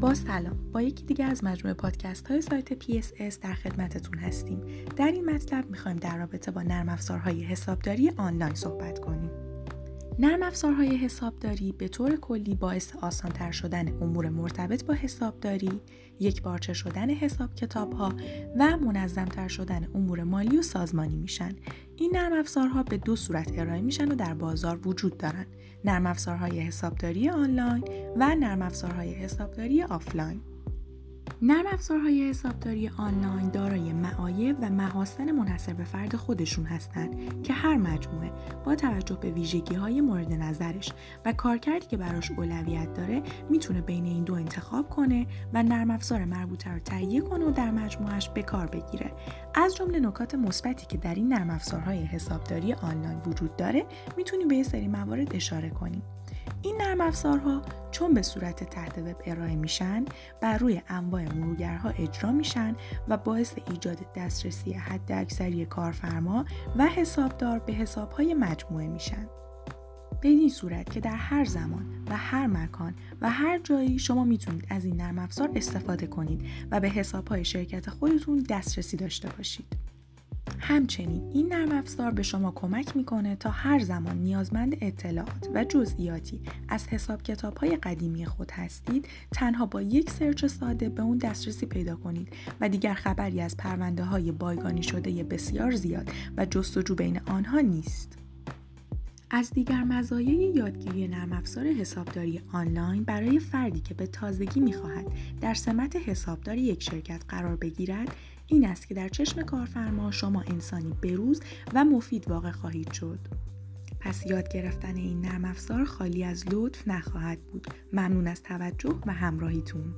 با سلام. با یکی دیگه از مجموعه پادکست های سایت PSS در خدمتتون هستیم. در این مطلب می‌خوایم در رابطه با نرم افزارهای حسابداری آنلاین صحبت کنیم. نرم افزارهای حسابداری به طور کلی باعث آسانتر شدن امور مرتبط با حسابداری، یک بارچه شدن حساب کتاب ها و منظمتر شدن امور مالی و سازمانی میشن. این نرم افزارها به دو صورت ارائه میشن و در بازار وجود دارن. نرم افزارهای حسابداری آنلاین و نرم افزارهای حسابداری آفلاین. نرم افزارهای حسابداری آنلاین دارای معایب و محاسن منحصر به فرد خودشون هستند که هر مجموعه با توجه به ویژگی های مورد نظرش و کارکردی که براش اولویت داره می‌تونه بین این دو انتخاب کنه و نرم افزار مربوطه رو تهیه کنه و در مجموعش به کار بگیره. از جمله نکات مثبتی که در این نرم افزارهای حسابداری آنلاین وجود داره می‌تونیم به یه سری موارد اشاره کنیم. این نرم افزارها چون به صورت تحت وب ارائه میشن بر روی انواع مرورگرها اجرا میشن و باعث ایجاد دسترسی حد اکثری کارفرما و حسابدار به حسابهای مجموعه میشن. به این صورت که در هر زمان و هر مکان و هر جایی شما می‌تونید از این نرم افزار استفاده کنید و به حسابهای شرکت خودتون دسترسی داشته باشید. همچنین این نرم افزار به شما کمک می‌کنه تا هر زمان نیازمند اطلاعات و جزئیاتی از حساب کتاب های قدیمی خود هستید تنها با یک سرچ ساده به اون دسترسی پیدا کنید و دیگر خبری از پرونده های بایگانی شده بسیار زیاد و جستجو بین آنها نیست. از دیگر مزایای یادگیری نرم افزار حسابداری آنلاین برای فردی که به تازگی می‌خواهد در سمت حسابداری یک شرکت قرار بگیرد این است که در چشم کارفرما شما انسانی بروز و مفید واقع خواهید شد. پس یاد گرفتن این نرم افزار خالی از لطف نخواهد بود. ممنون از توجه و همراهیتون.